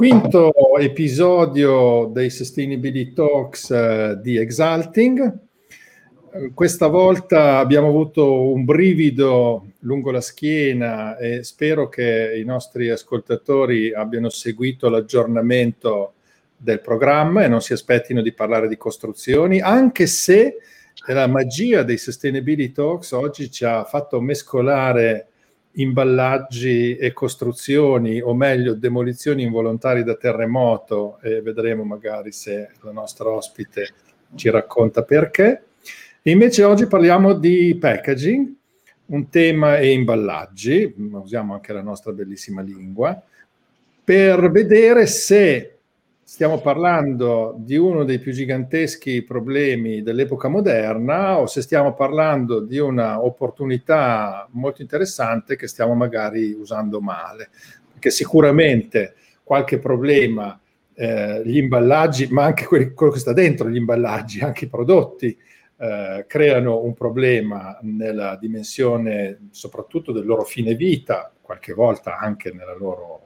quinto episodio dei Sustainability Talks uh, di Exalting. Questa volta abbiamo avuto un brivido lungo la schiena e spero che i nostri ascoltatori abbiano seguito l'aggiornamento del programma e non si aspettino di parlare di costruzioni, anche se la magia dei Sustainability Talks oggi ci ha fatto mescolare imballaggi e costruzioni, o meglio demolizioni involontarie da terremoto, e vedremo magari se la nostra ospite ci racconta perché. E invece oggi parliamo di packaging, un tema e imballaggi, usiamo anche la nostra bellissima lingua, per vedere se stiamo parlando di uno dei più giganteschi problemi dell'epoca moderna o se stiamo parlando di una opportunità molto interessante che stiamo magari usando male. Perché sicuramente qualche problema, eh, gli imballaggi, ma anche quelli, quello che sta dentro gli imballaggi, anche i prodotti, eh, creano un problema nella dimensione soprattutto del loro fine vita, qualche volta anche nella loro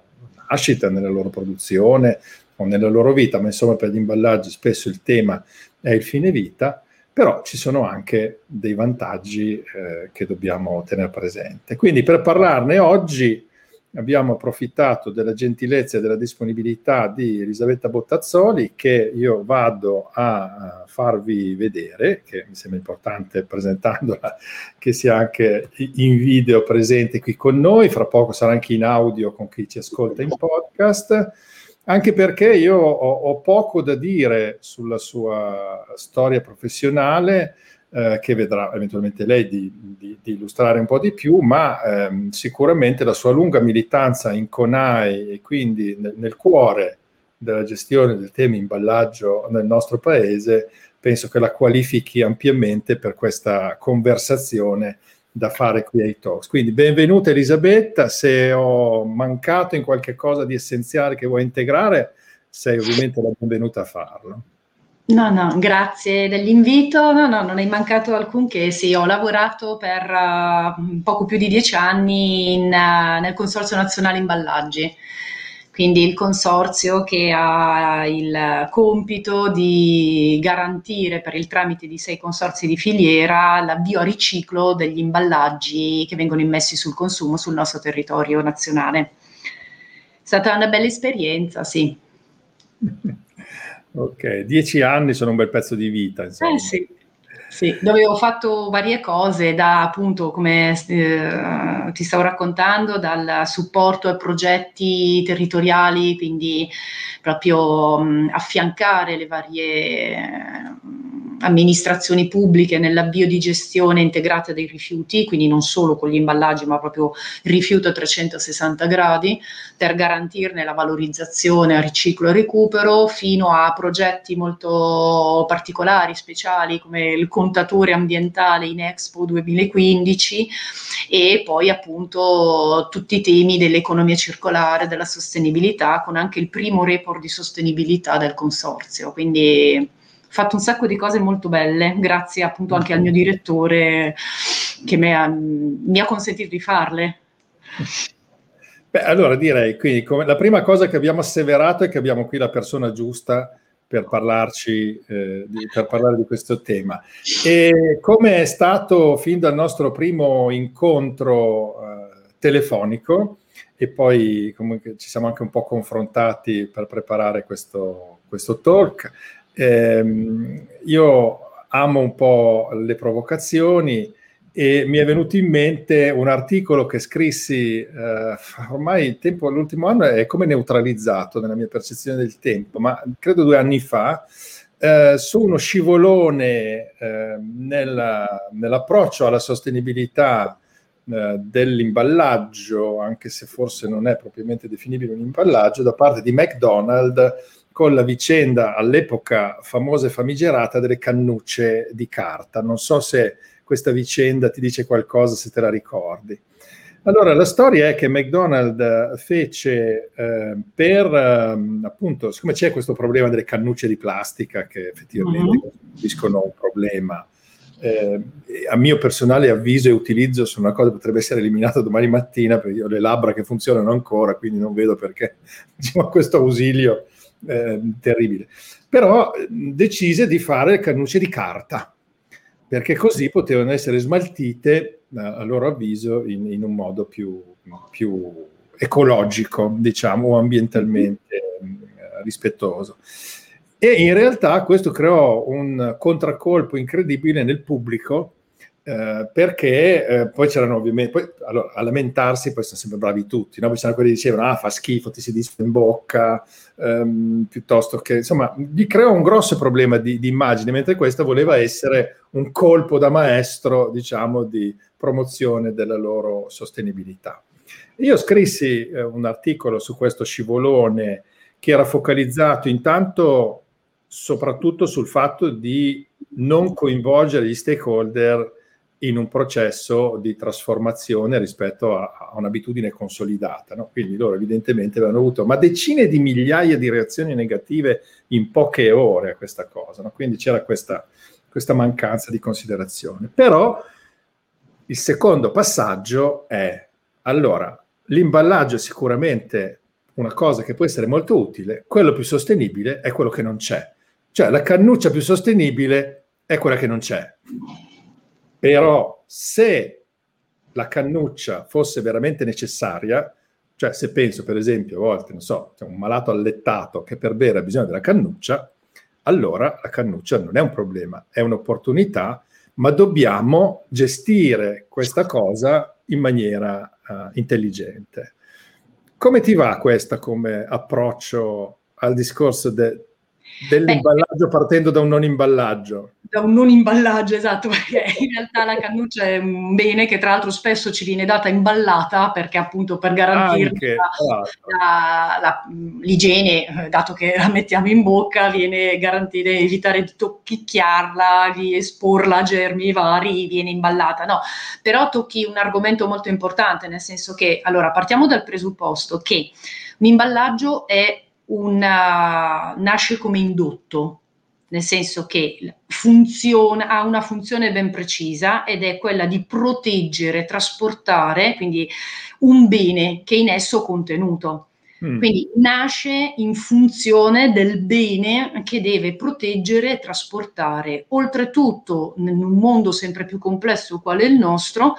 nascita, nella loro produzione, o nella loro vita, ma insomma per gli imballaggi spesso il tema è il fine vita, però ci sono anche dei vantaggi eh, che dobbiamo tenere presente. Quindi per parlarne oggi abbiamo approfittato della gentilezza e della disponibilità di Elisabetta Bottazzoli che io vado a farvi vedere, che mi sembra importante presentandola, che sia anche in video presente qui con noi, fra poco sarà anche in audio con chi ci ascolta in podcast anche perché io ho, ho, poco da dire sulla sua storia professionale, eh, che vedrà eventualmente lei di, di, di, illustrare un po' di più, ma ehm, sicuramente la sua lunga militanza in CONAI e quindi nel, nel cuore della gestione del tema imballaggio nel nostro paese, penso che la qualifichi ampiamente per questa conversazione da fare qui ai Talks. Quindi benvenuta Elisabetta, se ho mancato in qualche cosa di essenziale che vuoi integrare, sei ovviamente la benvenuta a farlo. No, no, grazie dell'invito. No, no, non hai mancato alcunché. Sì, ho lavorato per uh, poco più di dieci anni in, uh, nel Consorzio Nazionale Imballaggi quindi il consorzio che ha il compito di garantire per il tramite di sei consorzi di filiera l'avvio a riciclo degli imballaggi che vengono immessi sul consumo sul nostro territorio nazionale. È stata una bella esperienza, sì. Ok, dieci anni sono un bel pezzo di vita. Insomma. Eh sì. Sì, dove ho fatto varie cose, da appunto, come eh, ti stavo raccontando, dal supporto a progetti territoriali, quindi proprio mh, affiancare le varie amministrazioni pubbliche nell'avvio di gestione integrata dei rifiuti, quindi non solo con gli imballaggi, ma proprio rifiuto a 360 gradi, per garantirne la valorizzazione, riciclo e recupero, fino a progetti molto particolari, speciali, come il contatore ambientale in Expo 2015 e poi appunto tutti i temi dell'economia circolare, della sostenibilità, con anche il primo report di sostenibilità del consorzio. Quindi fatto un sacco di cose molto belle, grazie appunto anche al mio direttore che mi ha, mi ha consentito di farle. Beh, allora direi, quindi come, la prima cosa che abbiamo asseverato è che abbiamo qui la persona giusta per parlarci, eh, di, per parlare di questo tema. E come è stato fin dal nostro primo incontro eh, telefonico, e poi comunque ci siamo anche un po' confrontati per preparare questo, questo talk, eh, io amo un po' le provocazioni e mi è venuto in mente un articolo che scrissi eh, ormai il tempo, l'ultimo anno è come neutralizzato nella mia percezione del tempo, ma credo due anni fa, eh, su uno scivolone eh, nella, nell'approccio alla sostenibilità eh, dell'imballaggio, anche se forse non è propriamente definibile un imballaggio, da parte di McDonald's con la vicenda all'epoca famosa e famigerata delle cannucce di carta. Non so se questa vicenda ti dice qualcosa, se te la ricordi. Allora, la storia è che McDonald's fece eh, per, eh, appunto, siccome c'è questo problema delle cannucce di plastica che effettivamente mm-hmm. costituiscono un problema eh, a mio personale avviso e utilizzo su una cosa che potrebbe essere eliminata domani mattina perché io ho le labbra che funzionano ancora, quindi non vedo perché diciamo, questo ausilio eh, terribile. Però decise di fare cannucce di carta, perché così potevano essere smaltite, a loro avviso, in, in un modo più, più, ecologico, diciamo, ambientalmente eh, rispettoso. E in realtà questo creò un contraccolpo incredibile nel pubblico eh, perché eh, poi c'erano ovviamente, poi, allora, a lamentarsi poi sono sempre bravi tutti, no? poi c'erano quelli che dicevano ah fa schifo, ti si disfa in bocca, ehm, piuttosto che, insomma, gli creò un grosso problema di, di, immagine, mentre questa voleva essere un colpo da maestro, diciamo, di promozione della loro sostenibilità. Io scrissi eh, un articolo su questo scivolone che era focalizzato intanto soprattutto sul fatto di non coinvolgere gli stakeholder in un processo di trasformazione rispetto a, a un'abitudine consolidata. No? Quindi loro evidentemente avevano avuto ma decine di migliaia di reazioni negative in poche ore a questa cosa. No? Quindi c'era questa, questa mancanza di considerazione. Però il secondo passaggio è, allora, l'imballaggio è sicuramente una cosa che può essere molto utile, quello più sostenibile è quello che non c'è. Cioè la cannuccia più sostenibile è quella che non c'è. Però se la cannuccia fosse veramente necessaria, cioè se penso per esempio a volte, non so, c'è un malato allettato che per bere ha bisogno della cannuccia, allora la cannuccia non è un problema, è un'opportunità, ma dobbiamo gestire questa cosa in maniera uh, intelligente. Come ti va questa come approccio al discorso de, Dell'imballaggio Beh, partendo da un non imballaggio. Da un non imballaggio, esatto, perché in realtà la cannuccia è un bene che tra l'altro spesso ci viene data imballata perché appunto per garantire la, la, l'igiene, dato che la mettiamo in bocca, viene garantita evitare di tocchicchiarla, di esporla a germi vari, viene imballata. No, però tocchi un argomento molto importante, nel senso che, allora, partiamo dal presupposto che un imballaggio è una, nasce come indotto, nel senso che funziona, ha una funzione ben precisa ed è quella di proteggere, trasportare, quindi un bene che è in esso contenuto. Mm. Quindi nasce in funzione del bene che deve proteggere e trasportare. Oltretutto, in un mondo sempre più complesso quale il nostro,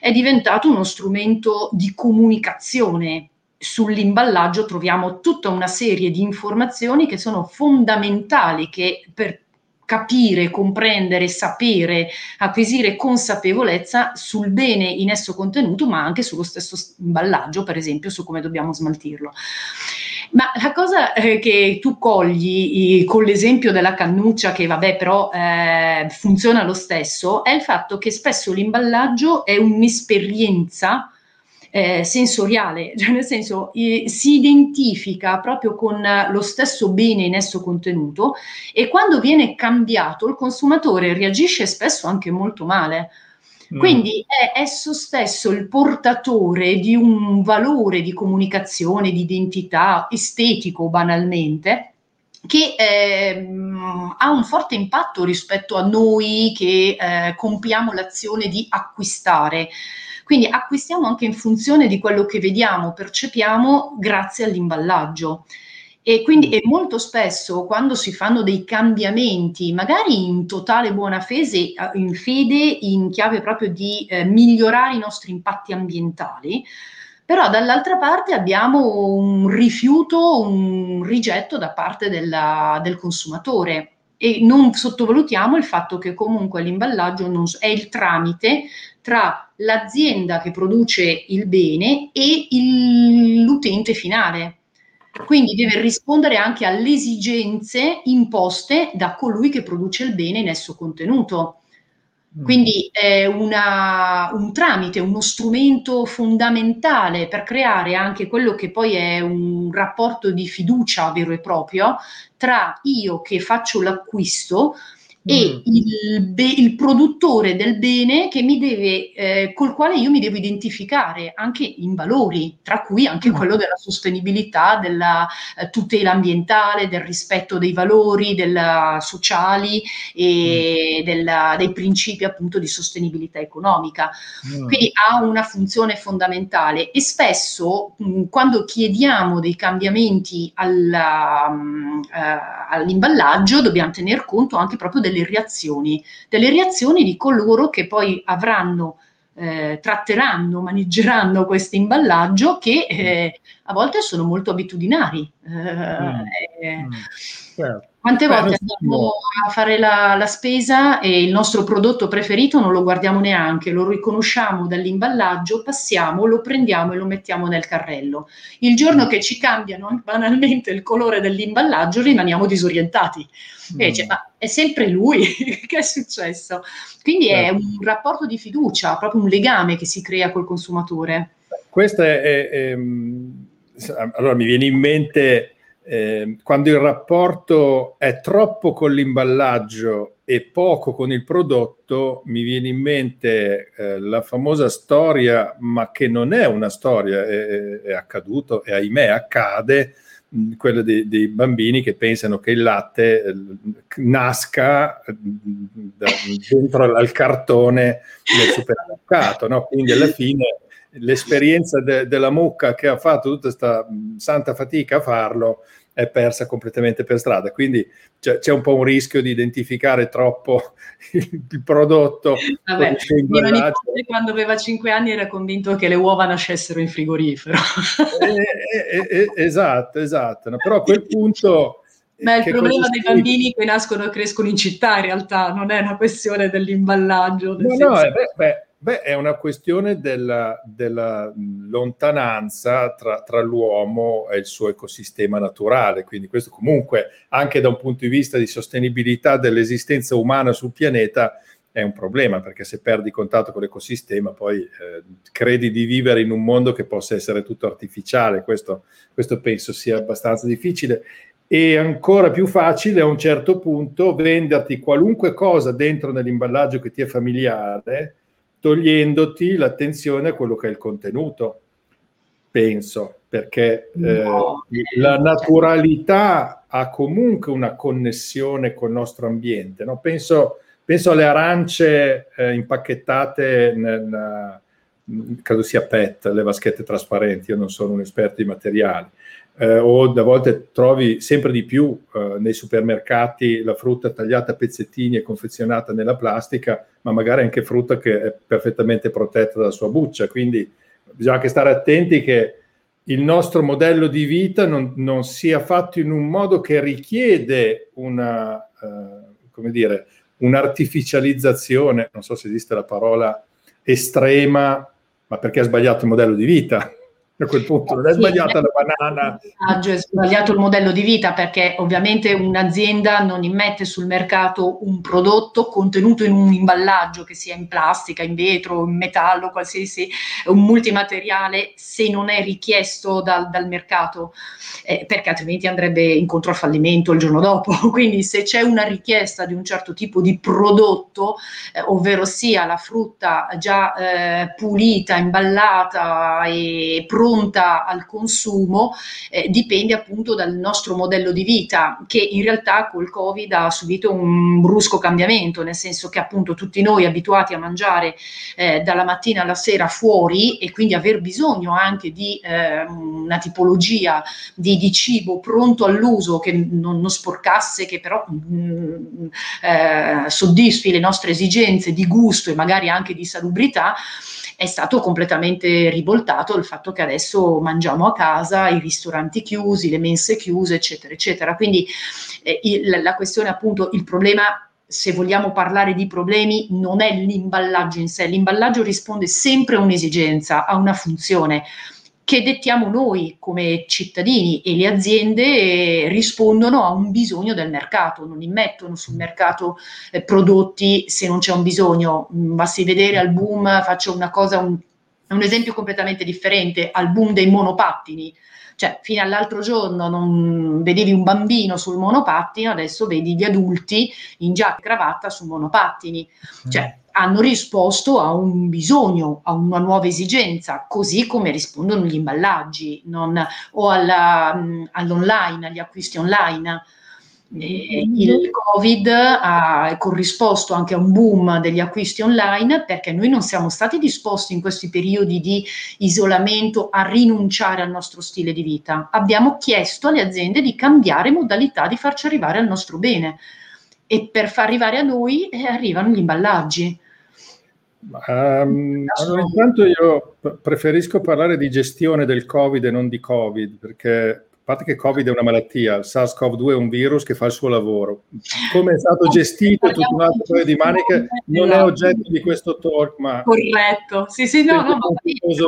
è diventato uno strumento di comunicazione sull'imballaggio troviamo tutta una serie di informazioni che sono fondamentali che per capire, comprendere, sapere, acquisire consapevolezza sul bene in esso contenuto, ma anche sullo stesso imballaggio, per esempio, su come dobbiamo smaltirlo. Ma la cosa eh, che tu cogli i, con l'esempio della cannuccia, che vabbè però eh, funziona lo stesso, è il fatto che spesso l'imballaggio è un'esperienza eh, sensoriale, cioè nel senso eh, si identifica proprio con lo stesso bene in esso contenuto e quando viene cambiato il consumatore reagisce spesso anche molto male. Mm. Quindi è esso stesso il portatore di un valore di comunicazione, di identità estetico banalmente, che eh, ha un forte impatto rispetto a noi che eh, compiamo l'azione di acquistare. Quindi acquistiamo anche in funzione di quello che vediamo, percepiamo grazie all'imballaggio. E quindi e molto spesso quando si fanno dei cambiamenti, magari in totale buona fede, in, fede, in chiave proprio di eh, migliorare i nostri impatti ambientali, però dall'altra parte abbiamo un rifiuto, un rigetto da parte della, del consumatore e non sottovalutiamo il fatto che comunque l'imballaggio non, è il tramite tra l'azienda che produce il bene e il, l'utente finale. Quindi deve rispondere anche alle esigenze imposte da colui che produce il bene in esso contenuto. Mm. Quindi è una, un tramite, uno strumento fondamentale per creare anche quello che poi è un rapporto di fiducia vero e proprio tra io che faccio l'acquisto e mm. il, be- il, produttore del bene che mi deve, eh, col quale io mi devo identificare anche in valori, tra cui anche mm. quello della sostenibilità, della eh, tutela ambientale, del rispetto dei valori della, sociali e mm. della, dei principi appunto di sostenibilità economica. Quindi ha una funzione fondamentale e spesso mh, quando chiediamo dei cambiamenti alla, mh, eh, all'imballaggio dobbiamo tener conto anche proprio del delle reazioni, delle reazioni di coloro che poi avranno eh, tratteranno, maneggeranno questo imballaggio che eh, a volte sono molto abitudinari. Eh, mm. Eh, mm. Certo. Quante Beh, volte andiamo a fare la, la, spesa e il nostro prodotto preferito non lo guardiamo neanche, lo riconosciamo dall'imballaggio, passiamo, lo prendiamo e lo mettiamo nel carrello. Il giorno che ci cambiano banalmente il colore dell'imballaggio rimaniamo disorientati. Mm. E dice, ma è sempre lui, che è successo? Quindi è certo. un rapporto di fiducia, proprio un legame che si crea col consumatore. Questo è, è, è allora mi viene in mente eh, quando il rapporto è troppo con l'imballaggio e poco con il prodotto, mi viene in mente eh, la famosa storia, ma che non è una storia, è, è accaduto e ahimè accade, quella dei, dei, bambini che pensano che il latte eh, nasca dentro al cartone del supermercato, no? quindi alla fine l'esperienza de, della mucca che ha fatto tutta questa santa fatica a farlo è persa completamente per strada. Quindi c'è, c'è un po' un rischio di identificare troppo il, il prodotto. Vabbè, mio nipote quando aveva 5 anni era convinto che le uova nascessero in frigorifero. Eh, eh, eh, esatto, esatto. No, però a quel punto... Ma il problema dei bambini che nascono e crescono in città in realtà non è una questione dell'imballaggio. no, no, beh, beh Beh, è una questione della, della lontananza tra, tra, l'uomo e il suo ecosistema naturale, quindi questo comunque anche da un punto di vista di sostenibilità dell'esistenza umana sul pianeta è un problema, perché se perdi contatto con l'ecosistema poi eh, credi di vivere in un mondo che possa essere tutto artificiale, questo, questo penso sia abbastanza difficile. E ancora più facile a un certo punto venderti qualunque cosa dentro nell'imballaggio che ti è familiare togliendoti l'attenzione a quello che è il contenuto, penso, perché eh, la naturalità ha comunque una connessione col nostro ambiente. No? Penso, penso, alle arance eh, impacchettate nel, credo sia PET, le vaschette trasparenti, io non sono un esperto di materiali eh, o a volte trovi sempre di più eh, nei supermercati la frutta tagliata a pezzettini e confezionata nella plastica, ma magari anche frutta che è perfettamente protetta dalla sua buccia. Quindi bisogna anche stare attenti che il nostro modello di vita non, non sia fatto in un modo che richiede una, uh, come dire, un'artificializzazione, non so se esiste la parola estrema, ma perché ha sbagliato il modello di vita a quel punto non è sbagliata la banana. È sbagliato il modello di vita perché ovviamente un'azienda non immette sul mercato un prodotto contenuto in un imballaggio che sia in plastica, in vetro, in metallo, qualsiasi, un multimateriale se non è richiesto dal, dal mercato eh, perché altrimenti andrebbe incontro al fallimento il giorno dopo. Quindi se c'è una richiesta di un certo tipo di prodotto, eh, ovvero sia la frutta già eh, pulita, imballata e pronta pronta al consumo eh, dipende appunto dal nostro modello di vita che in realtà col Covid ha subito un brusco cambiamento, nel senso che appunto tutti noi abituati a mangiare eh, dalla mattina alla sera fuori e quindi aver bisogno anche di eh, una tipologia di, di, cibo pronto all'uso che non, non sporcasse, che però mh, mm, eh, soddisfi le nostre esigenze di gusto e magari anche di salubrità, è stato completamente rivoltato il fatto che adesso mangiamo a casa, i ristoranti chiusi, le mense chiuse, eccetera, eccetera. Quindi eh, il, la questione appunto, il problema se vogliamo parlare di problemi, non è l'imballaggio in sé, l'imballaggio risponde sempre a un'esigenza, a una funzione che dettiamo noi come cittadini e le aziende rispondono a un bisogno del mercato, non immettono sul mercato eh, prodotti se non c'è un bisogno. Mm, basti vedere al boom, faccio una cosa, un, un esempio completamente differente, al boom dei monopattini Cioè, fino all'altro giorno non vedevi un bambino sul monopattino, adesso vedi gli adulti in giacca e cravatta su monopattini. Cioè, hanno risposto a un bisogno, a una nuova esigenza, così come rispondono gli imballaggi non, o alla, all'online, agli acquisti online. Il Covid ha corrisposto anche a un boom degli acquisti online perché noi non siamo stati disposti in questi periodi di isolamento a rinunciare al nostro stile di vita. Abbiamo chiesto alle aziende di cambiare modalità di farci arrivare al nostro bene e per far arrivare a noi eh, arrivano gli imballaggi. Um, allora, intanto io preferisco parlare di gestione del Covid e non di Covid, perché a parte che Covid è una malattia, il SARS-CoV-2 è un virus che fa il suo lavoro. Come è stato gestito tutto un altro paio di maniche non è oggetto di questo talk, ma... Corretto, sì, sì, no, no, no.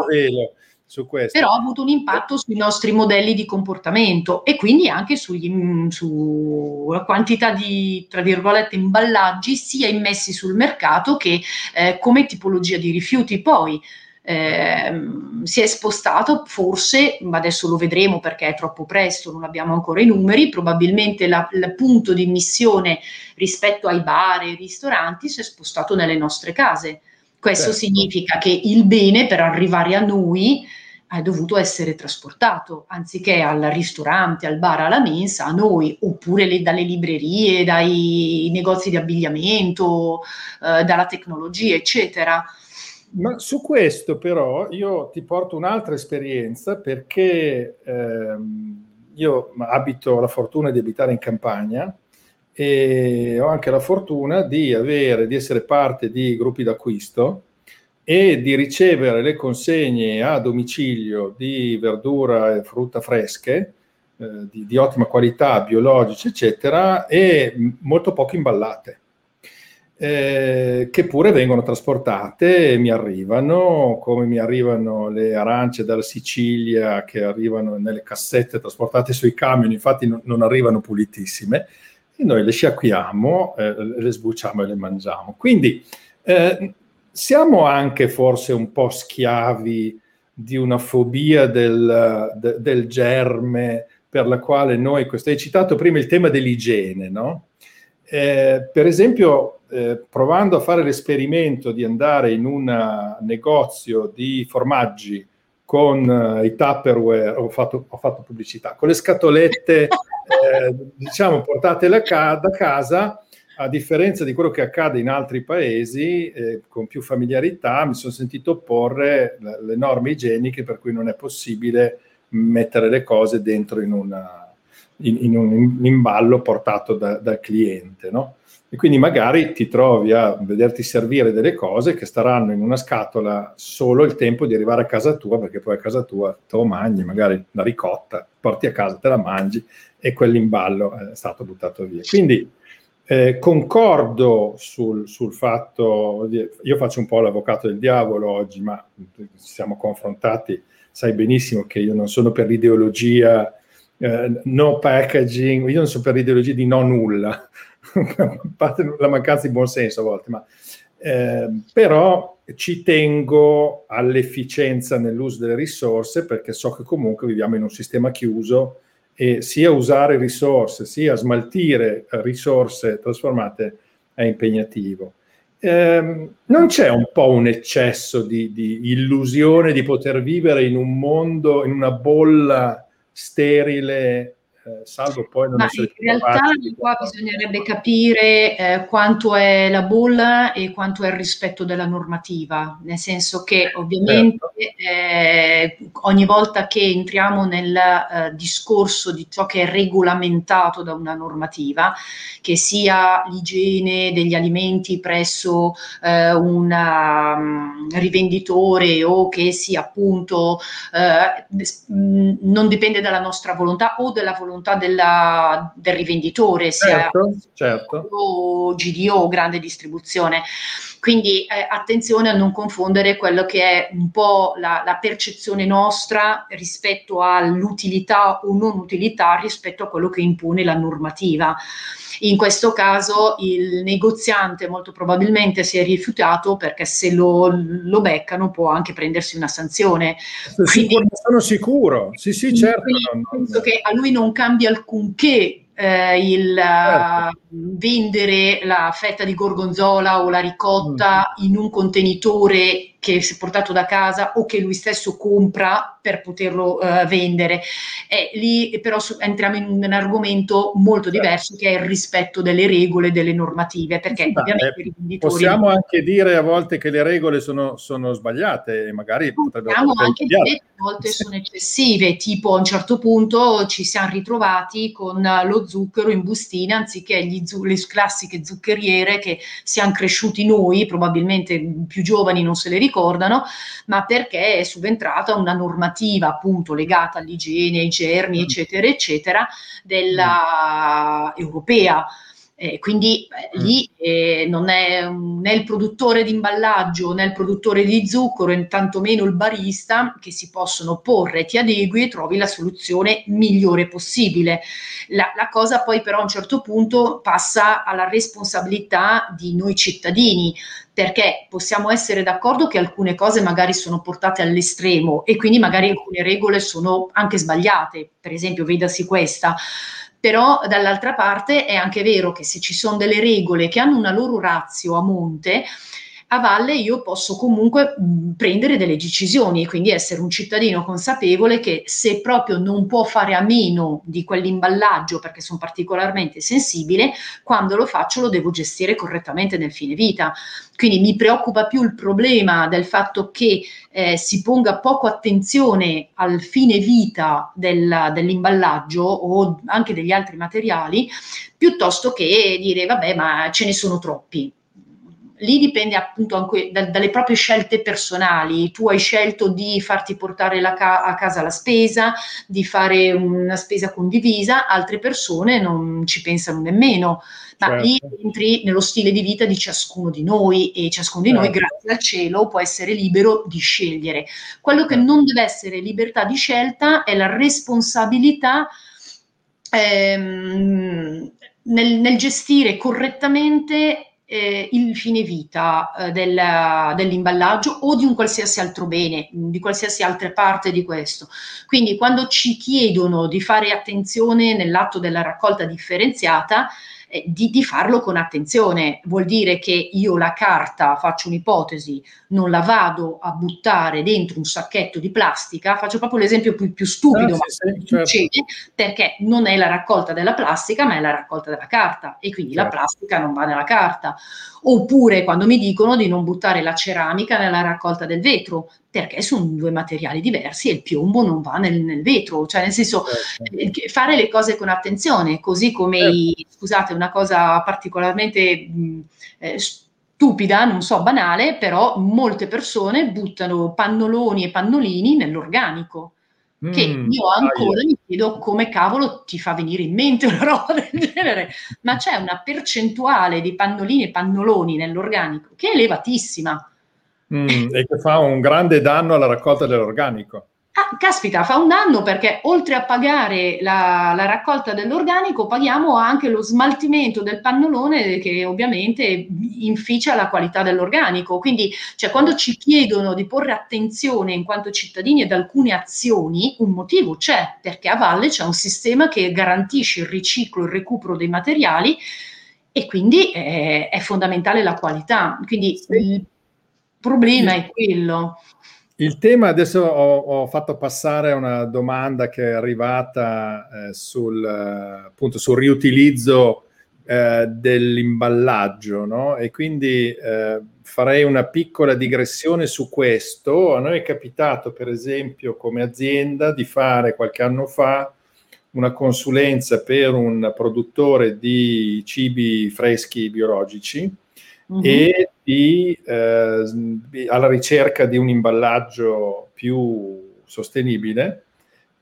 Velo su questo. Però ha avuto un impatto sui nostri modelli di comportamento e quindi anche sugli, mm, sulla quantità di, tra virgolette, imballaggi sia immessi sul mercato che eh, come tipologia di rifiuti. Poi eh, si è spostato forse, ma adesso lo vedremo perché è troppo presto, non abbiamo ancora i numeri, probabilmente la, il punto di missione rispetto ai bar e ai ristoranti si è spostato nelle nostre case. Questo certo. significa che il bene per arrivare a noi è dovuto essere trasportato, anziché al ristorante, al bar, alla mensa, a noi, oppure le, dalle librerie, dai negozi di abbigliamento, eh, dalla tecnologia, eccetera. Ma su questo però io ti porto un'altra esperienza perché ehm, io abito la fortuna di abitare in campagna e ho anche la fortuna di avere, di essere parte di gruppi d'acquisto e di ricevere le consegne a domicilio di verdura e frutta fresche eh, di, di, ottima qualità, biologici, eccetera, e molto poco imballate, eh, che pure vengono trasportate e mi arrivano, come mi arrivano le arance dalla Sicilia che arrivano nelle cassette trasportate sui camion, infatti non, non arrivano pulitissime, e noi le sciacquiamo, eh, le sbucciamo e le mangiamo. Quindi eh, siamo anche forse un po' schiavi di una fobia del, de, del germe per la quale noi, questo hai citato prima il tema dell'igiene, no? Eh, per esempio, eh, provando a fare l'esperimento di andare in un negozio di formaggi con uh, i Tupperware, ho fatto, ho fatto, pubblicità, con le scatolette, eh, diciamo, portate da casa, a differenza di quello che accade in altri paesi, eh, con più familiarità, mi sono sentito opporre le norme igieniche per cui non è possibile mettere le cose dentro in, una, in, in un imballo portato da, dal cliente. No? E quindi magari ti trovi a vederti servire delle cose che staranno in una scatola solo il tempo di arrivare a casa tua, perché poi a casa tua te lo mangi, magari la ricotta, porti a casa, te la mangi e quell'imballo è stato buttato via. Quindi eh, concordo sul, sul, fatto, io faccio un po' l'avvocato del diavolo oggi, ma ci siamo confrontati, sai benissimo che io non sono per l'ideologia eh, no packaging, io non sono per l'ideologia di no nulla, la mancanza di buonsenso a volte, ma eh, però ci tengo all'efficienza nell'uso delle risorse perché so che comunque viviamo in un sistema chiuso e sia usare risorse sia smaltire risorse trasformate è impegnativo. Eh, non c'è un po' un eccesso di, di, illusione di poter vivere in un mondo, in una bolla sterile eh, salvo poi non Ma in realtà qua bisognerebbe capire eh, quanto è la bolla e quanto è il rispetto della normativa, nel senso che ovviamente certo. eh, ogni volta che entriamo nel eh, discorso di ciò che è regolamentato da una normativa, che sia l'igiene degli alimenti presso eh, un um, rivenditore o che sia appunto eh, non dipende dalla nostra volontà o della volontà volontà della, del rivenditore, sia certo, certo. GDO o grande distribuzione. Quindi eh, attenzione a non confondere quello che è un po' la, la percezione nostra rispetto all'utilità o non utilità rispetto a quello che impone la normativa. In questo caso il negoziante molto probabilmente si è rifiutato perché se lo, lo beccano può anche prendersi una sanzione. Quindi, sono sicuro, sì sì certo. Penso che a lui non cambia alcunché eh, il certo. vendere la fetta di gorgonzola o la ricotta mm. in un contenitore che si è portato da casa o che lui stesso compra per poterlo uh, vendere. E lì però entriamo in un, argomento molto certo. diverso che è il rispetto delle regole, delle normative, perché sì, ovviamente eh, i venditori... Possiamo anche dire a volte che le regole sono, sono sbagliate e magari potrebbero... Possiamo anche dire che a volte sono eccessive, tipo a un certo punto ci siamo ritrovati con lo zucchero in bustina anziché gli zu- le classiche zuccheriere che siamo cresciuti noi, probabilmente più giovani non se le ricordano, ricordano, ma perché è subentrata una normativa appunto legata all'igiene, ai germi, mm. eccetera, eccetera, della mm. europea. Eh, quindi eh, mm. lì eh, non è né il produttore di imballaggio né il produttore di zucchero e tantomeno il barista che si possono porre, ti adegui e trovi la soluzione migliore possibile. La, la cosa poi però a un certo punto passa alla responsabilità di noi cittadini, perché possiamo essere d'accordo che alcune cose magari sono portate all'estremo e quindi magari alcune regole sono anche sbagliate, per esempio vedasi questa, però dall'altra parte è anche vero che se ci sono delle regole che hanno una loro razio a monte, a valle io posso comunque mh, prendere delle decisioni e quindi essere un cittadino consapevole che se proprio non può fare a meno di quell'imballaggio perché sono particolarmente sensibile, quando lo faccio lo devo gestire correttamente nel fine vita. Quindi mi preoccupa più il problema del fatto che eh, si ponga poco attenzione al fine vita del, dell'imballaggio o anche degli altri materiali, piuttosto che dire vabbè ma ce ne sono troppi lì dipende appunto anche da, dalle proprie scelte personali. Tu hai scelto di farti portare ca- a casa la spesa, di fare una spesa condivisa, altre persone non ci pensano nemmeno. Ma certo. lì entri nello stile di vita di ciascuno di noi e ciascuno di certo. noi, grazie al cielo, può essere libero di scegliere. Quello che non deve essere libertà di scelta è la responsabilità ehm, nel, nel gestire correttamente eh, il fine vita eh, del, dell'imballaggio o di un qualsiasi altro bene, di qualsiasi altra parte di questo. Quindi quando ci chiedono di fare attenzione nell'atto della raccolta differenziata, eh, di, di, farlo con attenzione. Vuol dire che io la carta, faccio un'ipotesi, non la vado a buttare dentro un sacchetto di plastica, faccio proprio l'esempio più, più stupido, ah, sì, sì, certo. perché non è la raccolta della plastica, ma è la raccolta della carta e quindi certo. la plastica non va nella carta. Oppure quando mi dicono di non buttare la ceramica nella raccolta del vetro, perché sono due materiali diversi e il piombo non va nel, nel vetro, cioè nel senso certo. Eh, fare le cose con attenzione, così come, certo. i, scusate, una cosa particolarmente mh, eh, stupida, non so, banale, però molte persone buttano pannoloni e pannolini nell'organico. Che mm, io ancora ah, mi chiedo come cavolo ti fa venire in mente una roba del genere, ma c'è una percentuale di pannolini e pannoloni nell'organico che è elevatissima Mm, e che fa un grande danno alla raccolta dell'organico. Ah, caspita, fa un danno perché oltre a pagare la, la, raccolta dell'organico paghiamo anche lo smaltimento del pannolone che ovviamente inficia la qualità dell'organico. Quindi cioè, quando ci chiedono di porre attenzione in quanto cittadini ad alcune azioni, un motivo c'è, perché a valle c'è un sistema che garantisce il riciclo e il recupero dei materiali e quindi è, è fondamentale la qualità. Quindi sì. il problema è quello. Il tema, adesso ho, ho, fatto passare una domanda che è arrivata eh, sul, appunto, sul riutilizzo eh, dell'imballaggio, no? E quindi eh, farei una piccola digressione su questo. A noi è capitato, per esempio, come azienda, di fare qualche anno fa una consulenza per un produttore di cibi freschi biologici uh-huh. e di, eh, alla ricerca di un imballaggio più sostenibile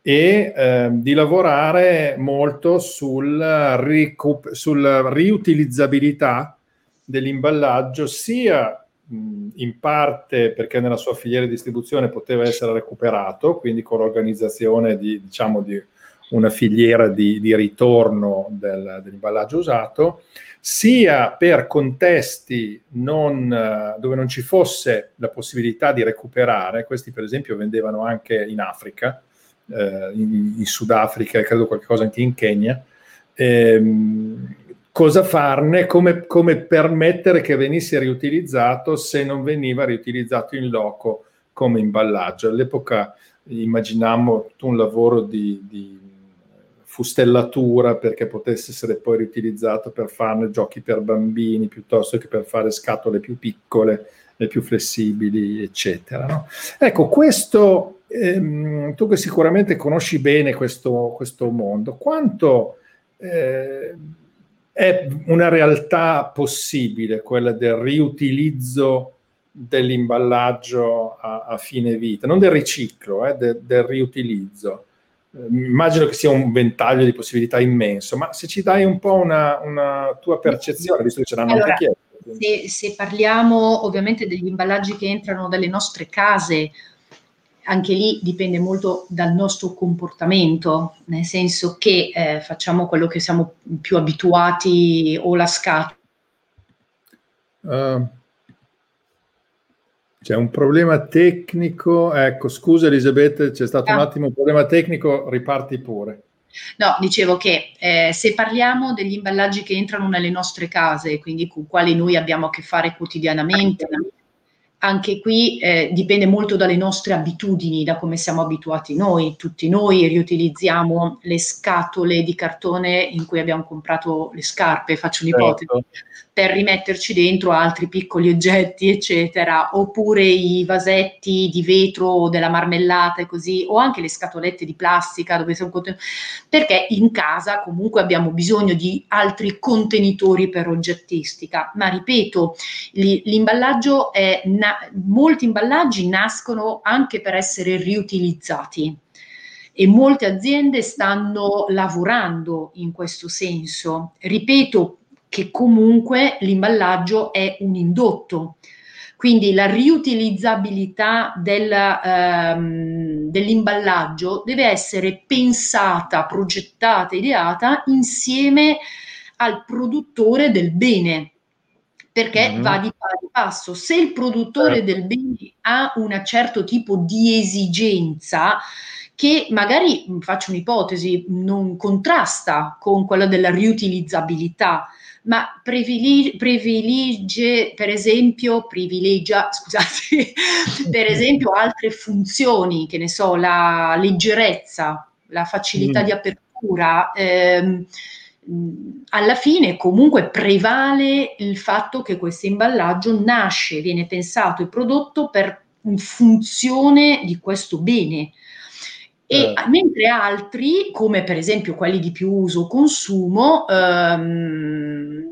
e eh, di lavorare molto sul ricup- sulla riutilizzabilità dell'imballaggio sia in parte perché nella sua filiera di distribuzione poteva essere recuperato, quindi con l'organizzazione di, diciamo, di una filiera di, di ritorno del, dell'imballaggio usato, sia per contesti non, dove non ci fosse la possibilità di recuperare, questi per esempio vendevano anche in Africa, eh, in, in, Sudafrica e credo qualcosa anche in Kenya, ehm, cosa farne, come, come, permettere che venisse riutilizzato se non veniva riutilizzato in loco come imballaggio. All'epoca immaginammo un lavoro di, di fustellatura perché potesse essere poi riutilizzato per farne giochi per bambini piuttosto che per fare scatole più piccole e più flessibili, eccetera. No? Ecco, questo, ehm, tu che sicuramente conosci bene questo, questo mondo, quanto eh, è una realtà possibile quella del riutilizzo dell'imballaggio a, a fine vita, non del riciclo, eh, de, del riutilizzo? Immagino che sia un ventaglio di possibilità immenso, ma se ci dai un po' una, una tua percezione, visto che ce l'hanno allora, anche chiesto. Se, se, parliamo ovviamente degli imballaggi che entrano dalle nostre case, anche lì dipende molto dal nostro comportamento, nel senso che eh, facciamo quello che siamo più abituati o la scatola. Uh, c'è un problema tecnico, ecco, scusa Elisabetta, c'è stato ah. un attimo un problema tecnico, riparti pure. No, dicevo che eh, se parliamo degli imballaggi che entrano nelle nostre case, quindi con quali noi abbiamo a che fare quotidianamente, anche qui eh, dipende molto dalle nostre abitudini, da come siamo abituati noi. Tutti noi riutilizziamo le scatole di cartone in cui abbiamo comprato le scarpe, faccio un'ipotesi. Certo per rimetterci dentro altri piccoli oggetti, eccetera, oppure i vasetti di vetro o della marmellata e così, o anche le scatolette di plastica dove sono contenuti, perché in casa comunque abbiamo bisogno di altri contenitori per oggettistica. Ma ripeto, l'imballaggio è, na- molti imballaggi nascono anche per essere riutilizzati e molte aziende stanno lavorando in questo senso. Ripeto, che comunque l'imballaggio è un indotto. Quindi la riutilizzabilità del, ehm, dell'imballaggio deve essere pensata, progettata, ideata insieme al produttore del bene, perché mm-hmm. va di pari passo. Se il produttore certo. del bene ha un certo tipo di esigenza, che magari, faccio un'ipotesi, non contrasta con quella della riutilizzabilità, ma privilegia, per esempio, privilegia, scusate, per esempio altre funzioni, che ne so, la leggerezza, la facilità mm. di apertura, ehm, alla fine comunque prevale il fatto che questo imballaggio nasce, viene pensato e prodotto per funzione di questo bene. E eh. mentre altri, come per esempio quelli di più uso consumo, ehm,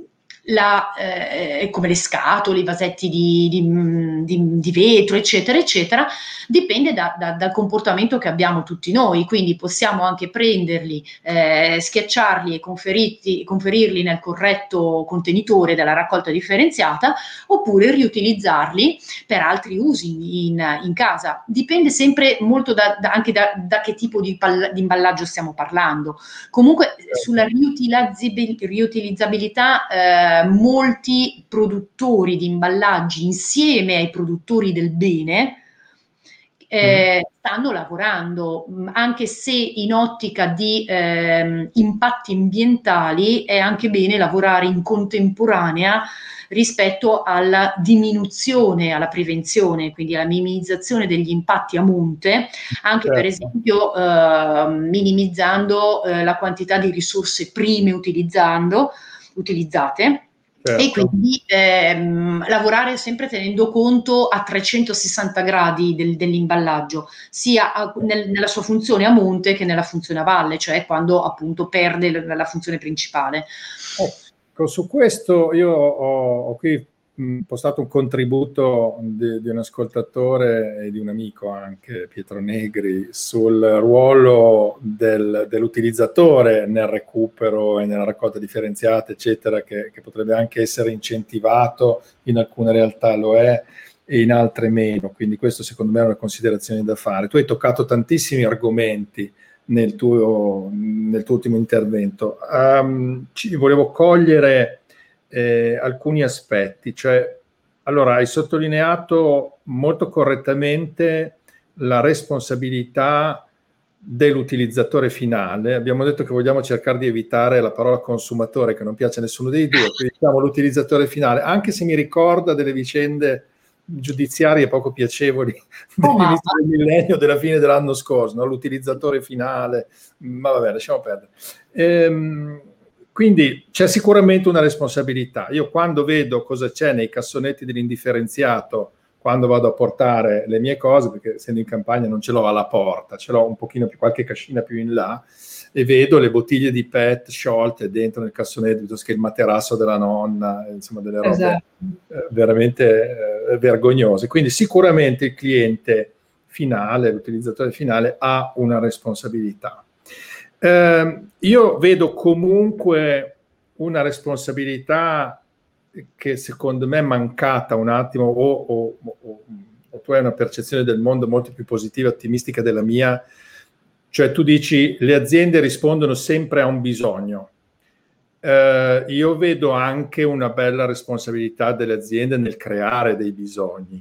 la, eh, come le scatole, i vasetti di, di, di, di, vetro, eccetera, eccetera, dipende da, da, dal comportamento che abbiamo tutti noi. Quindi possiamo anche prenderli, eh, schiacciarli e conferirli nel corretto contenitore della raccolta differenziata oppure riutilizzarli per altri usi in, in casa. Dipende sempre molto da, anche da, che tipo di, pal- imballaggio stiamo parlando. Comunque certo. sulla riutilizzabilità eh, molti produttori di imballaggi insieme ai produttori del bene eh, mm. stanno lavorando, mm, anche se in ottica di eh, impatti ambientali è anche bene lavorare in contemporanea rispetto alla diminuzione, alla prevenzione, quindi alla minimizzazione degli impatti a monte, anche certo. per esempio eh, minimizzando eh, la quantità di risorse prime utilizzando, utilizzate Certo. E quindi ehm, lavorare sempre tenendo conto a 360 gradi del, dell'imballaggio, sia a, nel, nella sua funzione a monte che nella funzione a valle, cioè quando appunto perde la, la funzione principale. Ecco, su questo io ho, ho qui postato un contributo di, di, un ascoltatore e di un amico anche, Pietro Negri, sul ruolo del, dell'utilizzatore nel recupero e nella raccolta differenziata, eccetera, che, che, potrebbe anche essere incentivato, in alcune realtà lo è e in altre meno. Quindi questo secondo me è una considerazione da fare. Tu hai toccato tantissimi argomenti nel tuo, nel tuo ultimo intervento. Um, ci volevo cogliere eh, alcuni aspetti, cioè, allora hai sottolineato molto correttamente la responsabilità dell'utilizzatore finale. Abbiamo detto che vogliamo cercare di evitare la parola consumatore, che non piace a nessuno dei due, quindi diciamo l'utilizzatore finale, anche se mi ricorda delle vicende giudiziarie poco piacevoli oh, dell'inizio del millennio, della fine dell'anno scorso, no? l'utilizzatore finale, ma vabbè, lasciamo perdere. Ehm, quindi c'è sicuramente una responsabilità. Io quando vedo cosa c'è nei cassonetti dell'indifferenziato, quando vado a portare le mie cose, perché essendo in campagna non ce l'ho alla porta, ce l'ho un pochino più, qualche cascina più in là, e vedo le bottiglie di PET sciolte dentro nel cassonetto, piuttosto che il materasso della nonna, insomma delle robe esatto. eh, veramente eh, vergognose. Quindi sicuramente il cliente finale, l'utilizzatore finale ha una responsabilità. Eh, io vedo comunque una responsabilità che secondo me è mancata un attimo o, o, o, o tu hai una percezione del mondo molto più positiva e ottimistica della mia, cioè tu dici le aziende rispondono sempre a un bisogno. Eh, io vedo anche una bella responsabilità delle aziende nel creare dei bisogni,